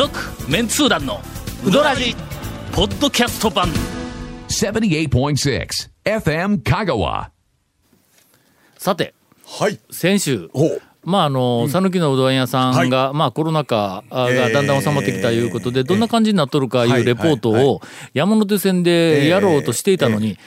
続メンツー団のウドラジポッドキャスト版。78.6 FM Kagawa. さてはい。先週ほう。まああの讃岐、のうどん屋さんが、まあコロナ禍あがだんだん収まってきたいうことで、どんな感じになっとるかいうレポートを山手線でやろうとしていたのに、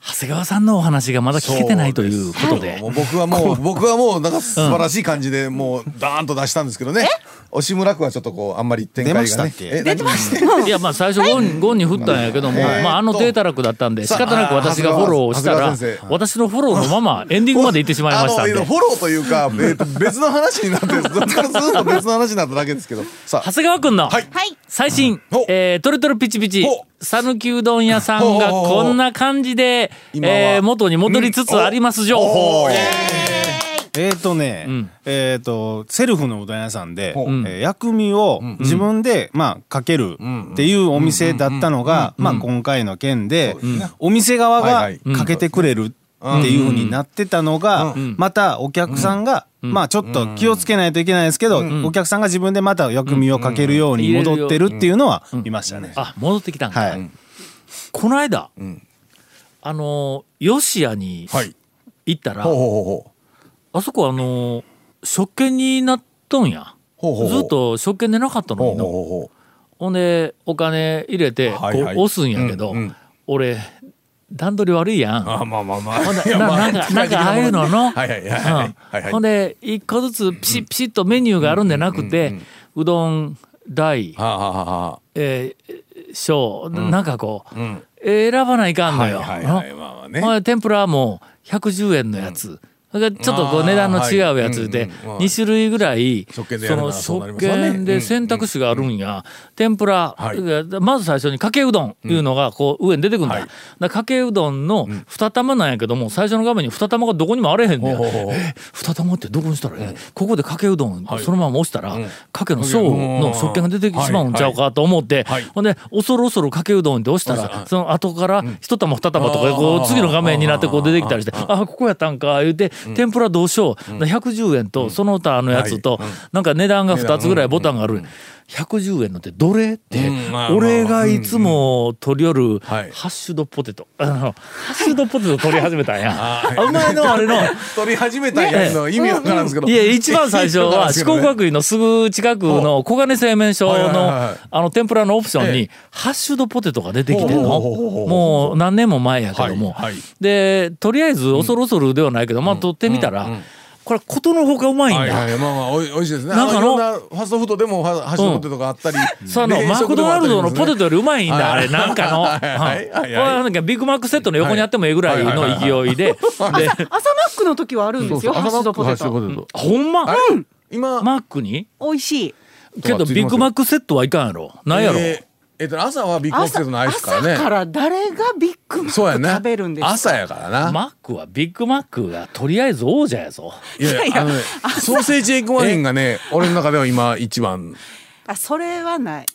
長谷川さんのお話がまだ聞けてないということで。もう僕はもう、僕はもう、なんか素晴らしい感じで、もう、ダーンと出したんですけどね。押村区はちょっとこう、あんまり展開がね。出ましたっ出てましたいやまあ最初ゴンゴンに振ったんやけども、はい。まああの低たらくだったんで仕方なく私がフォローをしたら私のフォローのままエンディングまで行ってしまいましたんで。あの、フォローというか、えーと別の話になって、ずっと別の話になっただけですけど。さあ。長、谷川君のはい。最新ほう、えー、トリトリピチピチ讃岐うどん屋さんがこんな感じで、えー元に戻りつつあります情報えーとね、ん。えーとセルフのうどん屋さんで、ほう。えー薬味を自分で、まあかけるっていうお店だったのが、まあ今回の件で、お店側がかけてくれるっていうふうになってたのが、またお客さんが、まあちょっと気をつけないといけないですけど、お客さんが自分でまた薬味をかけるように戻ってるっていうのは見ましたね。あ戻ってきたんか、はい。この間、あの吉谷にはい。行ったら、ほうほうほう。あそこあの食券になっとんや。ずっと食券でなかったのにのほうほうほほんでお金入れてこう押すんやけど、俺段取り悪いやん。あまあまあまあ。ほんでななんかなんかああいうのの、はいはいはいほんで一個ずつピシッピシッとメニューがあるんじゃなくて、うどん大、えー小、なんかこう、選ばないかんあ。のよ。天ぷらも110円のやつ。それがちょっとこう値段の違うやつであーはい。うんうん2種類ぐらいその食券で選択肢があるんや。天ぷらはい。まず最初にかけうどんいうのがこう上に出てくるんだはい。だかけうどんの二玉なんやけども最初の画面に二玉がどこにもあれへんねんほうほうほうえ二玉ってどこにしたらええ？ここでかけうどんそのまま押したらかけの小の食券が出てしまうんちゃうかと思ってはい。ほんで恐る恐るかけうどんって押したらその後から一玉二玉とかこう次の画面になってこう出てきたりしてあここやったんか言うて天ぷらどうしよう。110円とその他のやつとなんか値段が2つぐらいボタンがある110円のってどれって俺がいつも取り寄るハはい。ッシュドポテト。あのハッシュドポテト取り始めたんや。あお前のあれの。取り始めたやつの意味わからんですけど。いや一番最初は 四国学院のすぐ近くの小金製麺所のはいあの天ぷらのオプションえにハッシュドポテトが出てきてんの。もう何年も前やけども。でとりあえず恐る恐るではないけどまあ取ってみたらこれことのほかうまいんだ。はいはい、まあまあおいおいしいですね。なんかのファストフードでもファハッシュドポテトがあったり、その冷マクドナルドのポテトよりうまいんだ、はい。あれなんかの。はい。はい。はい。はいうん。これなんかビッグマックセットの横にあってもええぐらいの勢いで。で、朝マックの時はあるんですよ。ハッシュドポテト。ト。ほんま、今、マックに？美味しい。けどビッグマックセットはいかんやろ。なんやろ。えーえっと朝はビッグマックセットないですからね。朝から誰がビッグマそうやね。ック食べるんですか？朝やからな。マックはビッグマックがとりあえず王者やぞ。いやいやねソーセージエッグワインがね、俺の中では今一番。あ、それはない。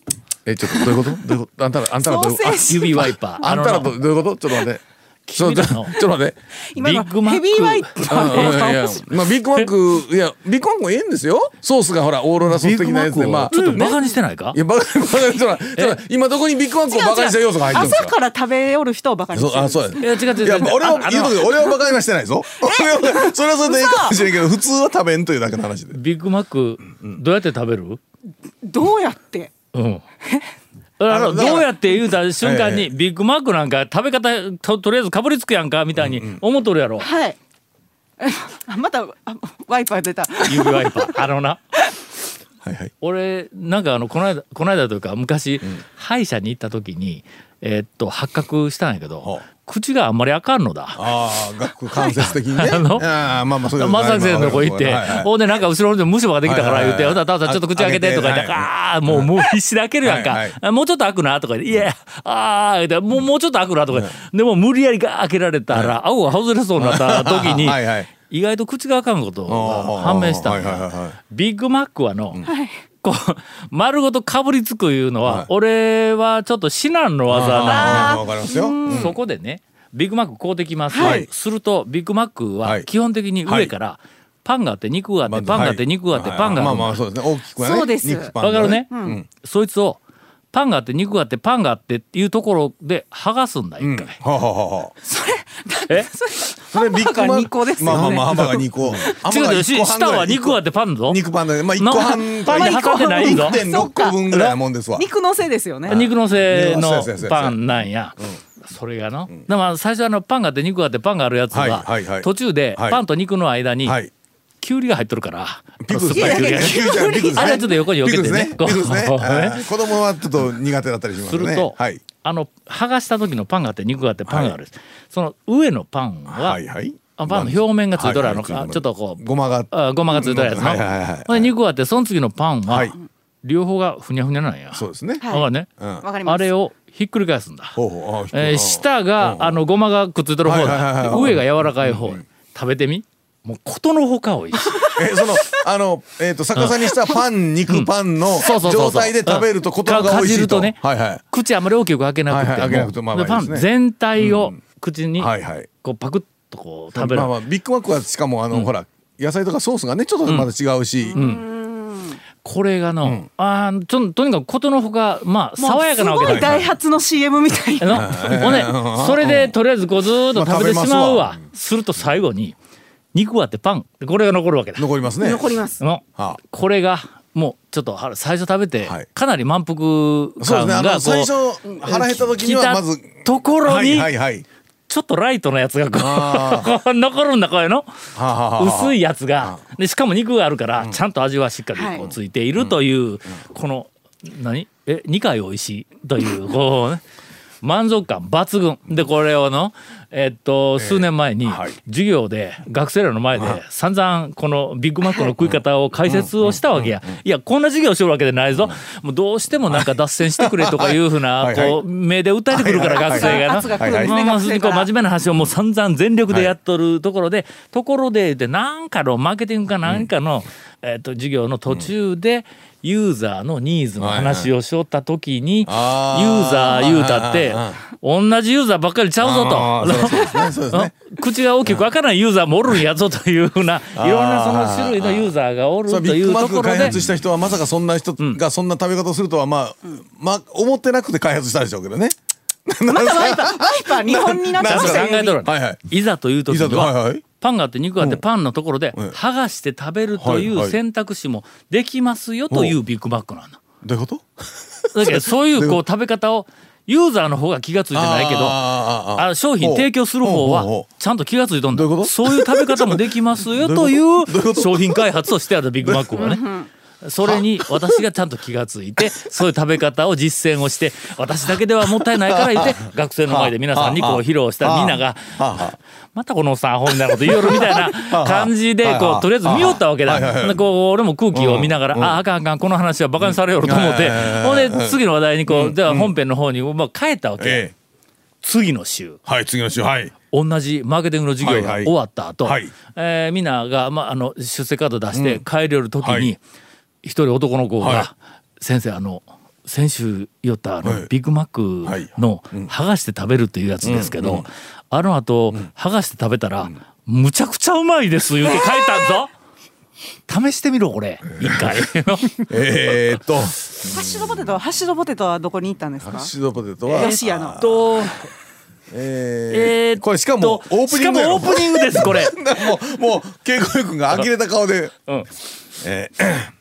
えちょっとどういうこと？どういうこと？あんたらあんたらどういう？ソーセージ指ワイパー。ああんたらどういうこと？ちょっと待って。ちょ君らのちょっと待って。今のビッグマックヘビーワイパ。まあビッグマックいやビッグマックもええんですよ。ソースがほらオーロラソース的なやつでまあ。ちょっとバカにしてないか？いやバカにそらそら今どこにビッグマックをバカにした要素が入ってるんですか？朝から食べよる人をバカにしてる。そうあそうや。いや違う違う違ういや俺はあ言うと俺はバカにはしてないぞ。それはそれでいいかもしれんけど普通は食べんというだけの話で。ビッグマックどうやって食べる？どうやって？うん。あのあのだからどうやって言うた瞬間えにビッグマックなんか食べ方ととりあえずかぶりつくやんかみたいに思っとるやろ。はい。あ またあワイパー出た。指ワイパー。あのな。はいはい。俺なんかあのこの間この間というか昔、歯医者に行った時にえーっと発覚したんやけど、はあ口があんまりあかんのだ。ああ学間接的にね。あのああまあまあそういう松崎先生のとこ行って、はいはい。ほんでなんか後ろで虫歯ができたから言って、はいはいはい。ただちょっと口開けてとか言って、あああ、もう、もう必死で開けるやんか。はいあもうちょっと開くなとか言って、いや、ああ、言ってもう、もうちょっと開くなとか言って、でも無理やりガー開けられたら、顎が外れそうになった時に、はいはい。意外と口があかんことが判明した。ビッグマックはの、はい。こう、丸ごとかぶりつくいうのは、はい。俺はちょっと至難の業なあーわかりますよ。うん。そこでねビッグマック買うてきます、はい。するとビッグマックははい。基本的に上からパンがあって肉があってパンがあって肉があってパンがあって。まあまあそうですね。大きくはねわかるね、うん。そいつをパンがあって肉があってパンがあってっていうところで剥がすんだ一回、はあはあはあはあ。え？それビッグマッハンバーガー二個ですよねまあまあまあハンバーガー2個違う下は肉があってパンぞ肉パンでまあ1個半パンに挟んでないんぞ1.6個分ぐらいなもんですわ肉のせいですよね。肉のせの肉のパンなんや、それがの、だから最初あのパンがあって肉があってパンがあるやつはいははいはい途中ではいパンと肉の間にはいきゅうりが入っとるからピク あれはちょっと横に避けてね。子供はちょっと苦手だったりしますね。すると、はい。あの剥がした時のパンがあって肉があってパンがある、その上のパンは、はいはい。あパンの表面がついとるあの、はいはい。ちょっとこうごまがあごまがついとるやつの、はいはいはい。肉があってその次のパンは、はい。両方がふにゃふにゃなんや、そうですね。はいわかるね、うん。わかります。あれをひっくり返すんだ、えー下があのごまがくっついてる方はいはいはいだはい。上が柔らかい方。食べてみもうことのほか美味しい。えそのあのえっと逆さにしたパン肉パンの状態で食べるとことが美かか味しいと。じるとねはいはい。口あまり大きく開けなくても,、はいはい開けなくてもまあまあでパン全体を口にはいはい。こうパクッとこう食べる、まあまあビッグマックはしかもあのほら野菜とかソースがねちょっとまた違うし。これがの、あーととにかくことのほかまあ爽やかなわけすごいダイハツの CM みたいな。のほ ん。でそれでとりあえずこうずーっと食べてしまうわ。すると最後に肉割ってパン。これが残るわけだ。残りますね。残ります。の。はこれがもうちょっとは最初食べてはい。かなり満腹そうですね。あ感がこうの最初腹減った時にはまずところはいにはいはい。ちょっとライトのやつがこあう 残るんだこれの。はあはあはあ。薄いやつが。でしかも肉があるからちゃんと味はしっかりこはい。うついているというこの何？え2回美味しいというこうね 満足感抜群。でこれをのえっと数年前にはい。授業で学生らの前で散々このビッグマックの食い方を解説をしたわけや。いやこんな授業しよるわけでないぞ。もうどうしてもなんか脱線してくれとかいうふうな こう目で訴えてくるから学生がな。真面目な話をもう散々全力でやっとるところで、ところで言ってなんかのマーケティングかなんかの、えっと授業の途中でユーザーのニーズの話をしよった時に、ユあー。ーザー言うたってあ同じユーザーばっかりちゃうぞあーそうそうですね。そうですね。口が大きく開かないユーザーもおるんやぞというふうないろんなその種類のユーザーがおるというビッグマックところで開発した人はまさかそんな人がそんな食べ方をするとはまあまあ思ってなくて開発したでしょうけどねまたワイパー、ワイパー日本になってちゃんと考ましたよえとるはいはい。いざという時にはとはいはい。パンがあって肉があってパンのところでうん。剥がして食べるという選択肢もできますよというビッグマックなんだ。どういうこと？だけど そういうこう食べ方をユーザーの方が気がついてないけどあ商品提供する方はちゃんと気がついとんだ。どういうこと？そういう食べ方もできますよという商品開発をしてあるビッグマックはね。それに私がちゃんと気がついてそういう食べ方を実践をして私だけではもったいないから言って学生の前で皆さんにこう披露したらみんながまたこのおっさんアホみたいなこと言いよるみたいな感じでこうとりあえず見よったわけだ。こう俺も空気を見ながらああかんあかんこの話はバカにされよると思って。うん。ほんで次の話題にこうじゃあ本編の方にまあ帰ったわけ。ええ。次の週。はい次の週はい。同じマーケティングの授業が終わった後、はい。えーみんなが、まあ、あの出世カード出して帰れる時に、はい一人男の子が「はい。先生あの先週言ったあの、はい。ビッグマックの剥がして食べるっていうやつですけど、あの後、剥がして食べたら、むちゃくちゃうまいです」言うて書いたんぞ。試してみろこれ。一回。えーっと。ハッシュドポテトはハッシュドポテトはどこに行ったんですか？ハッシュドポテトはロシアの。とえー。えーっとこれしかもオープニングしかもオープニングですこれ。もうもう稽古君が呆れた顔で。うん。えー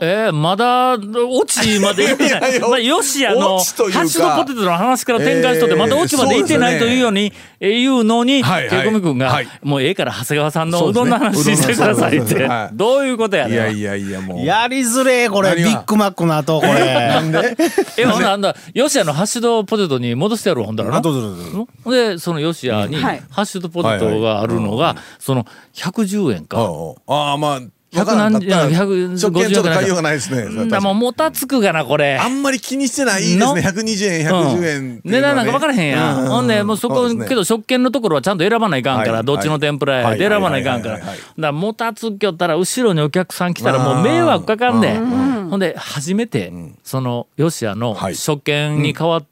えー、まだ、オチまで行ってない？いやいやまあ、ヨシアの、ハッシュドポテトの話から展開しとって、えーまだオチまで行ってないというように、えー言うのに、はいはい。ケイコミ君が、はい。もうええから長谷川さんのそうどんの話してくださいって。うどういうことやねん。いやいやいやもう。やりづれえこれ。ビッグマックの後これ。なんで？え、ほんなんだ、ヨシアのハッシュドポテトに戻してやるほんだらな。うぞどうぞどうぞ。で、そのヨシアに、はい。ハッシュドポテトがあるのが、その、110円か。ああまあ百何わからんかったら150食券ちょっと買いようがないですね。だもうもたつくがな、これ。あんまり気にしてないですね。120円110円値段なんか分からへんやん。うほんで、もうそこ、けど食券のところはちゃんと選ばないかんから、はい。どっちの天ぷらやはい。で選ばないかんから。だかはい。はい。はい。はいら、もたつきよったら、後ろにお客さん来たらもう迷惑かかんで。ほんで、初めて、その、ヨシアのはい。食券に変わった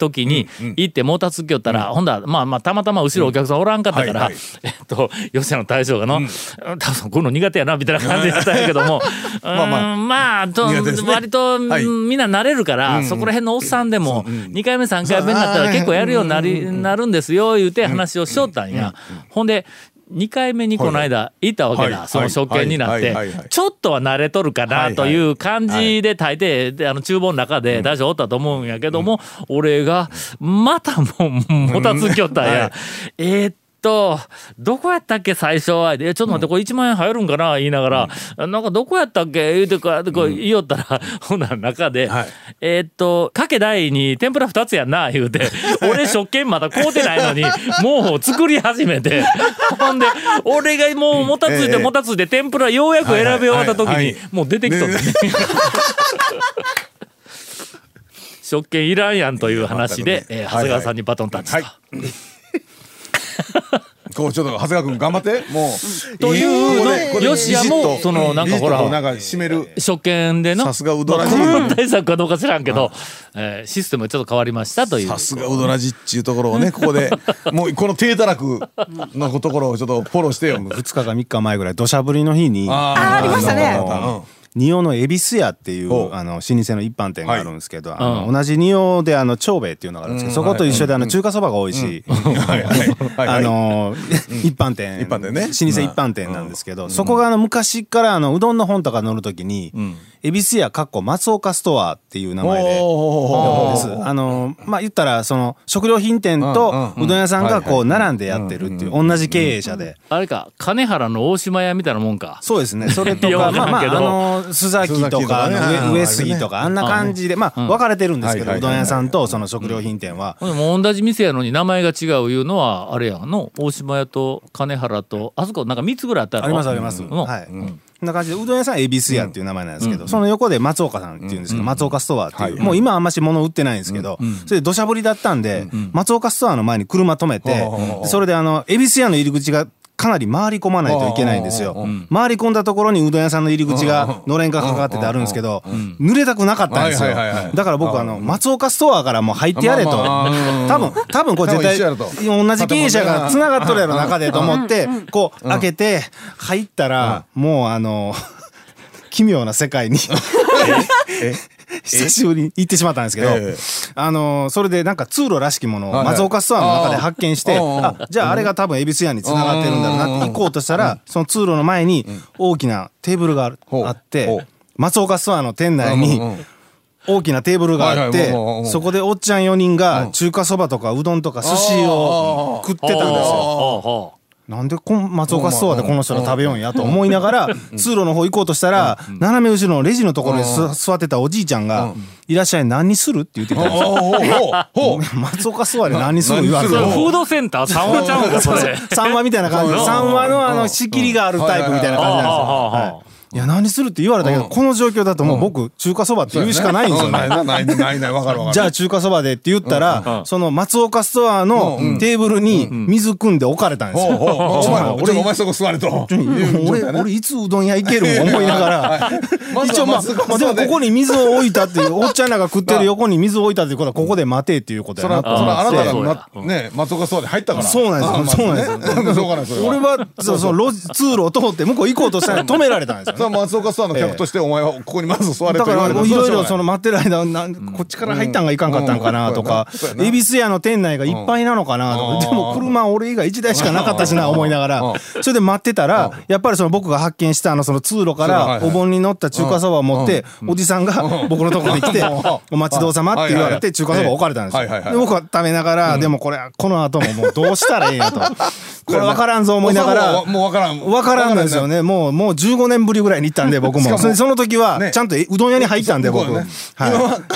時に行ってもたつきよったら、ほんだらまあまあたまたま後ろお客さんおらんかったから、えっとヨシアの大将がの「多分この苦手やな」みたいな感じだったんやけども まあまあ。うんまあと割と、はい。みんな慣れるから、そこら辺のおっさんでも2回目3回目になったら結構やるようになり、なるんですよ言うて話をしよったんや。ほんで2回目にこの間行ったわけだ、はい。その食券になって、ちょっとは慣れとるかなという感じで大抵であの厨房の中で大将おったと思うんやけども、俺がまたもうもたつきよったんや。はい。えーっと、どこやったっけ最初は。え、ちょっと待って、これ1万円入るんかな言いながら、なんかどこやったっけ言うてか、こう言いよったら、ほんなら中で、はい。えーっと、かけ大に天ぷら2つやんな、言うて、俺食券まだ買うてないのに、もう作り始めて、ほんで、俺がもうもたついてええ。もたついて天ぷらようやく選び終わった時にもう出てきとって、ね食券いらんやんという話で、えー長谷川さんにバトンタッチと。はい こうちょっと長谷川君頑張って。もうというのよしやもそのなんかほらなんか締める。初見でのさすがうどらじまあコロナ対策かどうか知らんけど、えーシステムがちょっと変わりましたという。さすがうどらじっちゅうところをねここで。もうこの低たらくのところをちょっとフォローしてよ。2日か3日前ぐらい土砂降りの日にあーありましたね。の仁王の恵比寿屋っていほう。うあの老舗の一般店があるんですけど、あのうん。同じ仁王であの長兵衛っていうのがあるんですけど、そこと一緒であの中華そばが多いし、あの一般店。一般店ね。老舗一般店なんですけど、そこがあの昔からあのうどんの本とか載るときに恵比寿屋かっこ松岡ストアっていう名前で。おです。あのまあ言ったらその食料品店とうどん屋さんがこう並んでやってるっていう同じ経営者で。あれか金原の大島屋みたいなもんか。そうですね。それとかまあまああの須崎とか上上杉とかあんな感じでまあ分かれてるんですけどはいうどん屋さんとその食料品店は。もう同じ店やのに名前が違ういうのはあれやんの？大島屋と金原とあそこなんか3つぐらいあったやろ？ありますあります。うん。はい。こんな感じでうどん屋さんは恵比寿屋っていう名前なんですけどその横で松岡さんっていうんですけど松岡ストアっていうもう今あんまし物売ってないんですけどそれで土砂降りだったんで松岡ストアの前に車止めてでそれであの恵比寿屋の入り口がかなり回り込まないといけないんですよ。回り込んだところにうどん屋さんの入り口がのれんがかかっててあるんですけど、濡れたくなかったんですよ。だから僕あの松岡ストアからもう入ってやれと。多分多分これ絶対同じ経営者がつながっとるやろ中でと思ってこう開けて入ったらもうあの 奇妙な世界に 久しぶりに行ってしまったんですけど、ええ。あのーそれでなんか通路らしきものをはい松岡ストアの中で発見して、あじゃああれが多分恵比寿屋に繋がってるんだろうなって行こうとしたら、その通路の前に大きなテーブルがあって、松岡ストアの店内に大きなテーブルがあってそこでおっちゃん4人が中華そばとかうどんとか寿司を食ってたんですよ。なんでこん松岡ストアでこの人ら食べようんやと思いながら通路の方行こうとしたら斜め後ろのレジのところにす座ってたおじいちゃんが「いらっしゃい何にする?」って言ってた。んですよ。ほうほうほう松岡ストアで何にする？言われてフードセンター三話ちゃうんかそれ3話みたいな感じ。で3話のあの仕切りがあるタイプみたいな感じなんですよ。はいいや何するって言われたけどこの状況だともう僕中華そばって言うしかないんですよね。ないないないないないわかるわかる。じゃあ中華そばでって言ったら、その松岡ストアのテーブルに水汲んで置かれたんですよ。俺俺 お前そこ座れと。俺俺いつうどん屋行けるん思いながら。一応まあでもここに水を置いたっていうおっちゃんらが食ってる横に水を置いたっていうことはここで待てっていうことそやな。らそらあなたがまね。松岡ストアで入ったから。そうなんですよ。そうなんです俺はそうそう路地通路を通って向こう行こうとしたら止められたんですよそれは松岡ストアの客としてお前はここにまず座れだかと言われたらい。ろいろそのの待ってる間なん。こっちから入ったんがいかんかったん。かなとか恵比寿屋の店内がいっぱいなのかなとうん。かでも車俺以外1台しかなかったしな思いながら。それで待ってたらやっぱりその僕が発見したあのその通路からお盆に乗った中華そばを持っておじさんが 僕のところに来て「お待ちどうさま」って言われて中華そば置かれたんですよ。で僕は食べながらでもこれこの後ももうどうしたらええんやとこれ分からんぞ思いながら。もう分からん。分からんのですよね。もうもう15年ぶりぐらいに行ったんで僕も。もその時はね。ちゃんとうどん屋に入ったんで僕。は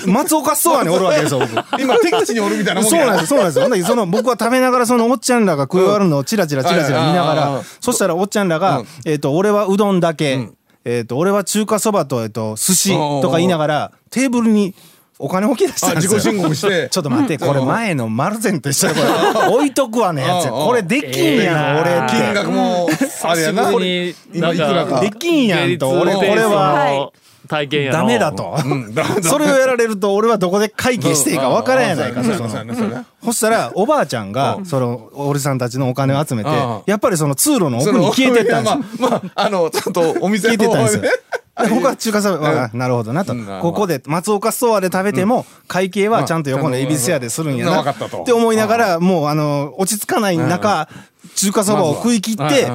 い。松岡ストアにおるわけですよ僕。今敵地におるみたいなもんそうやなんですそうなんですその僕は食べながらそのおっちゃんらが食い終わるのをチラチラチラチラ見ながうんらそしたらおっちゃんらがえっと俺はうどんだけえっと俺は中華そばとえっと寿司とか言いながらテーブルにお金置き出したんあですよ。自己申告して。ちょっと待って、これ前のマルゼンと一緒で、これ置いとくわねやつ。や。これできんやん、俺って。金額もあれやな。今いくらか。かできんやんと、俺これはの体験やのダメだと。うん。それをやられると、俺はどこで会計していいか分からんやないかそうやねそそしたら、おばあちゃんが、その、おじさんたちのお金を集めてうん、やっぱりその通路の奥に消えてったんですよ。まあまああのちゃんとお店の消えてったんですよ僕は中華そば、あなるほどなと。ここで松岡ストアで食べても、会計はちゃんと横の恵比寿屋でするんやうんな。ったと。って思いながら、もうあの、落ち着かない中、中華そばを食い切って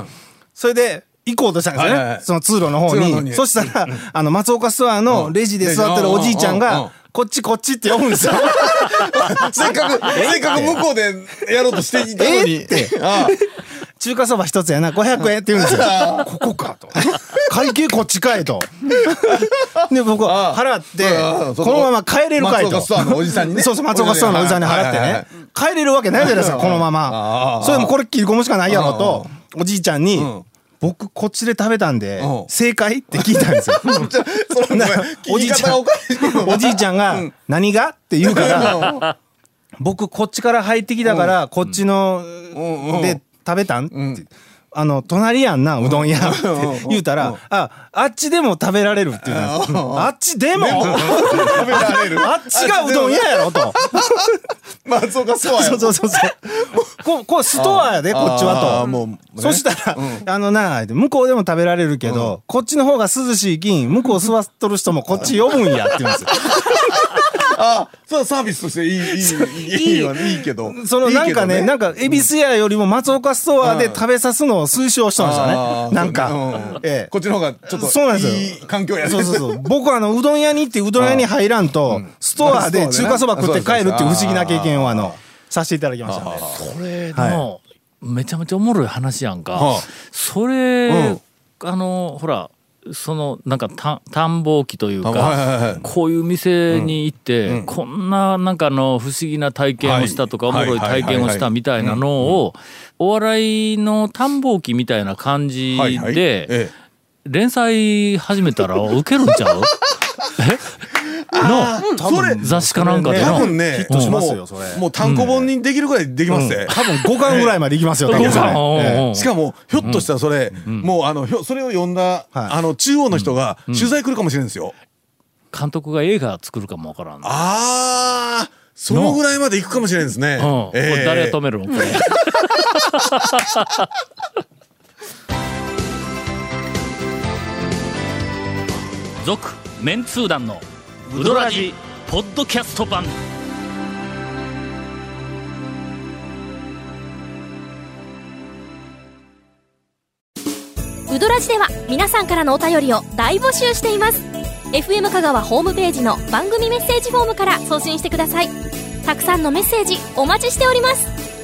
それで、行こうとしたんですよ。ね。その通路の方に。そしたら、あの、松岡ストアのレジで座ってるおじいちゃんが、こっちこっちって読むんですよ。せっかくせっかく向こうでやろうとしていたのに。え？って。あ中華そば一つやな、500円って言うんですよ。ここかと。会計こっちかいと。で、僕は払ってこのまま帰れるかいと。松岡おじさんにね。そうそう、松岡ストアのおじさんに払ってね。帰れるわけないじゃないですか、このまあま。あ。それもこれ切り込むしかないやろと、おじいちゃんにん、僕こっちで食べたんでうん、正解って聞いたんですよ。おじいちゃんおじいちゃんが、何がって言うから、僕こっちから入ってきたから、こっちのうん。で食べたん？って。あの、隣やんな、うどん屋って言うたら、あ、あっちでも食べられるって言うんです。よあっちでも。食べられるあっちがうどん屋やろと。松岡ストアや。そうそうそうそう。ここうストアやで、こっちはと。ね。そしたら、あのな、向こうでも食べられるけど、こっちの方が涼しいきん、向こう座っとる人もこっち呼ぶんやって言うんですよ。あそうサービスとしていいいいいいいい。わいいけど。そのなんかね、なんか、恵比寿屋よりも松岡ストアで食べさすのを推奨したんですよあね。ーなんか。うん、ええ。こっちの方がちょっとそうなんですよ。いい環境やね。そうそうそう。僕はあの、うどん屋に行ってうどん屋に入らんと、ストアで中華そば食って帰るっていう不思議な経験をあの、させていただきましたね。これの、めちゃめちゃおもろい話やんか、はあそれ、うん。あのほらそのなんかた探訪機というか、はいはいはい。こういう店に行って、うん。こんななんかあの不思議な体験をしたとか、はいおもろい体験をしたみたいなのを、お笑いの探訪機みたいな感じはいはい。で、え。連載始めたらウケるんちゃう？のそれ雑誌かなんかでの。多分ねヒットしますよそれもう単行本にできるぐらいできますね。多分5巻ぐらいまでいきますよ、多分しかもひょっとしたらそれもうあのひょそれを読んだはい。あの中央の人が取材来るかもしれないんですよ。監督が映画作るかもわからん。ああそのぐらいまで行くかもしれないですね。うん、こええれ誰が止めるの？これ。続メンツー団のウドラジポッドキャスト版。ウドラジでは皆さんからのお便りを大募集しています。FM 香川ホームページの番組メッセージフォームから送信してください。たくさんのメッセージお待ちしております。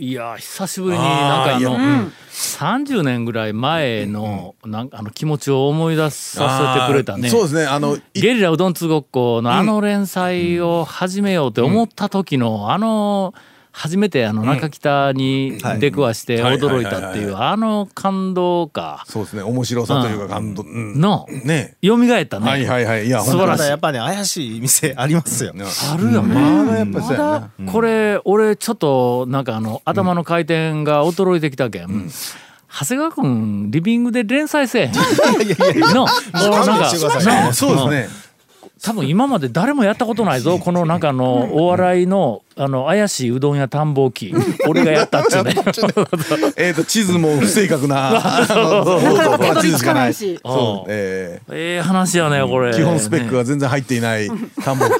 いや久しぶりになんかああーいやの、30年ぐらい前のなんかあの気持ちを思い出させてくれたね。そうですねあのいゲリラうどんつごっこのあの連載を始めようって思った時のあの初めてあの中北に出くわしてはい。驚いたっていうあの感動か。そうですね。面白さというか感動。うん。のね。蘇ったね。はいはいはい。いや素晴らしい。やっぱね、怪しい店ありますよ。あるよね。まだやっぱりそうやまなだこれ俺ちょっとなんかあの頭の回転が衰えてきたけん、長谷川君リビングで連載せえへん。のもうなんかそうですね多分今まで誰もやったことないぞ このなんかあのお笑いのあの怪しいうどん屋探訪記。俺がやったっちゅうね。えっと地図も不正確な なかなかたどり着地図しかないし。そう。えええ話やねこれ。ー基本スペックが全然入っていない田んぼ機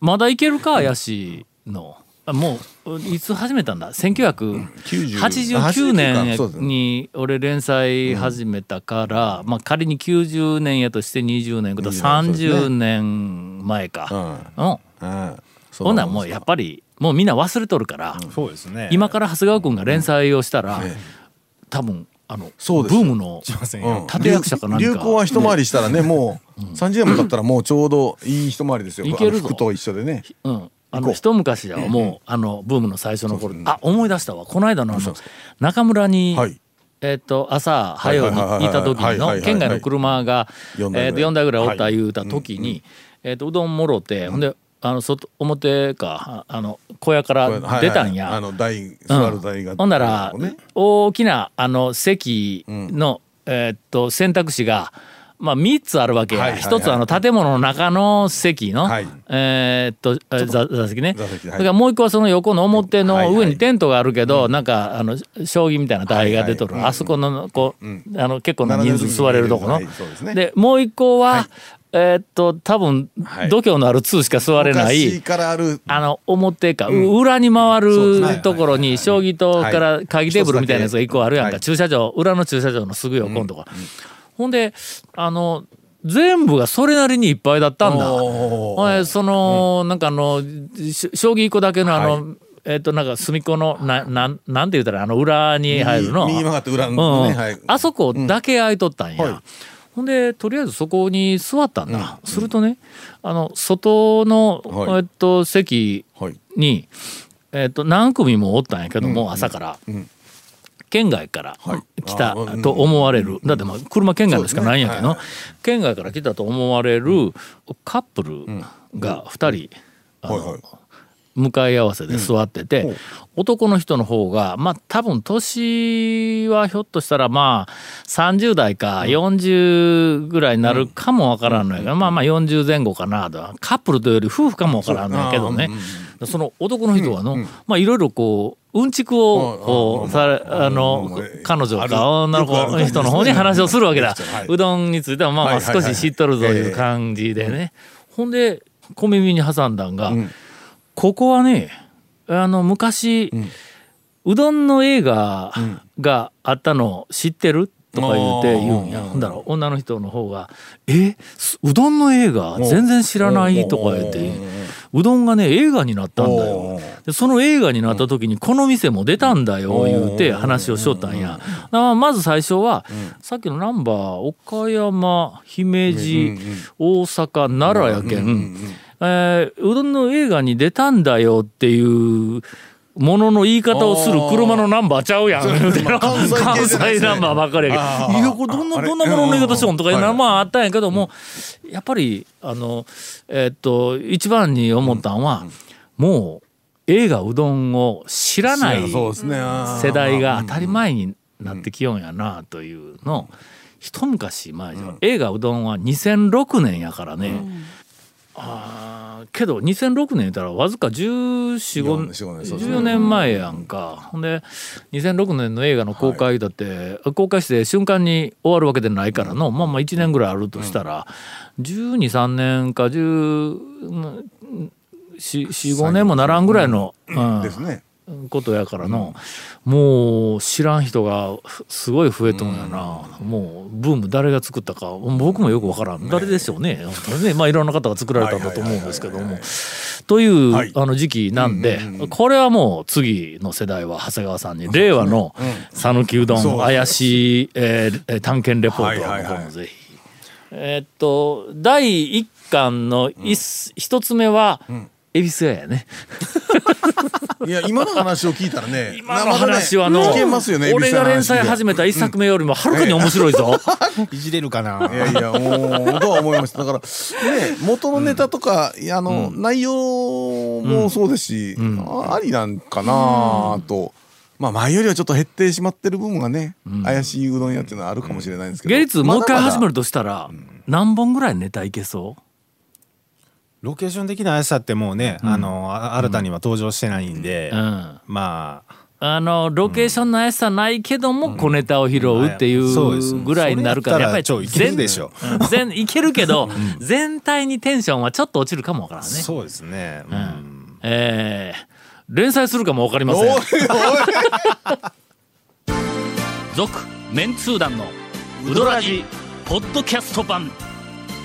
まだいけるか怪しいの。あもういつ始めたんだ？1989年に俺連載始めたから、まあ仮に90年やとして20年こと20そうですね。30年前か、うん。うん。ほんならもうやっぱりもうみんな忘れとるから、そうですね。今から長谷川君が連載をしたら、え多分あのブームの立役者か何か。流行は一回りしたらねもう30年も経ったらもうちょうどいい一回りですよ。いけると一緒でね。うん、あの一昔はもう、あのブームの最初の頃。あ思い出したわ。この間のあの中村に、はい。えっと朝早うに行った時の県外の車がえっと4台ぐらいおった言うた時にえっとうどんもろてほんであの外表かああの小屋から出たんや。あの台座る台が、ほんならね。大きなあの席の、えーっと選択肢が、まあ、3つあるわけや、はいはいはい。一つはあの建物の中の席の、はい。えーっとえ座座席ね。座席はい。それからもう一個はその横の表のはいはい上にテントがあるけど、なんかあの将棋みたいな台が出とる、はいはいあそこのこう、あの結構な人数座れるとこの。ですね。でもう一個は、えーっと多分、はい。度胸のある通しか座れない。昔からある。あの表か、裏に回るところに将棋とはいから会議テーブルみたいなやつが一個あるやんか、はい。駐車場裏の駐車場のすぐ横のとこ、ほんであの全部がそれなりにいっぱいだったんだ。おー。ほんでその、なんかあのし将棋一個だけのあの、えっとなんか隅っこのななんなんて言うたらあの裏に入るの？右右曲がって裏うん。のね、はい。あそこだけ空いとったんや、はい。ほんでとりあえずそこに座ったんだ、するとねあの外の、はい。えっと席はい。に、えっと何組もおったんやけども、朝から、ん県外からはい。来たと思われる、だってまあ車県外ですからないんやけど、県外から来たと思われるカップルが2人、あの向かい合わせで座ってて、男の人の方がまあ多分年はひょっとしたらまあ30代か40ぐらいになるかもわからんのやけど、まあまあ40前後かなと。カップルというより夫婦かもわからんのやけどね。その男の人はの、まあいろいろこううんちくをこうされあのうん彼女か女の子人の方に話をするわけだ。はい。うどんについてはまあまあ少し知っとるぞいう感じでね。ほんで小耳に挟んだんが、ん。ここはねあの昔、うどんの映画があったの知ってる？とか言うて言うんや。ほんだら女の人の方が「えすうどんの映画全然知らない」とか言ってうどんがね映画になったんだよ。でその映画になった時にこの店も出たんだよ言うて話をしとったんや。あまず最初はさっきのナンバー岡山姫路大阪奈良やけん。えーうどんの映画に出たんだよっていうものの言い方をする車のナンバーちゃうやん。関西ナンバーばっかりやけど。いや、これどんな、どんなものの言い方しよんとかいうのはああったんやけども、やっぱり、あの、えーっと、一番に思ったんは、もう映画うどんを知らない世代が当たり前になってきよんやなというの。一昔前じゃ、映画うどんは2006年やからね、あーけど2006年言ったらわずか1415 14年そうですね。14年前やんか。ほんで2006年の映画の公開だって、公開して瞬間に終わるわけでないからの、まあまあ1年ぐらいあるとしたら、123年か1415年もならんぐらいの、うん。ですねことやからの、もう知らん人がすごい増えとんやな、もうブーム誰が作ったか僕もよくわからん誰でしょうね。本当にねまあいろんな方が作られたんだと思うんですけども。という、はい。あの時期なんで、これはもう次の世代は長谷川さんに令和の讃岐うどん怪しい、えーえー探検レポートの方もぜひ。えーっと第一巻の一,、一つ目は、恵比寿屋やね。いや今の話を聞いたらね今の話はあの、聞けますよね俺が連載始めた一作目よりもはるかに面白いぞ。いじれるかな。いやいやもうとは思いました。だからね元のネタとか、あの、内容もそうですし、あありなんかなと、まあ前よりはちょっと減ってしまってる部分がね、怪しいうどん屋っていうのはあるかもしれないんですけど。ゲリツもう一回始めるるとしたら、何本ぐらいネタいけそう？ロケーション的な怪しさってもうね、あのあ新たには登場してないんで、うん。まあ。あのロケーションの怪しさないけども小ネタを拾うっていそうぐらいになるからやっぱりやったら超いけるでしょ。全 全いけるけど全体にテンションはちょっと落ちるかもわからんね。そうですね、うん。えー連載するかもわかりません。続メンツー団のウドラジポッドキャスト版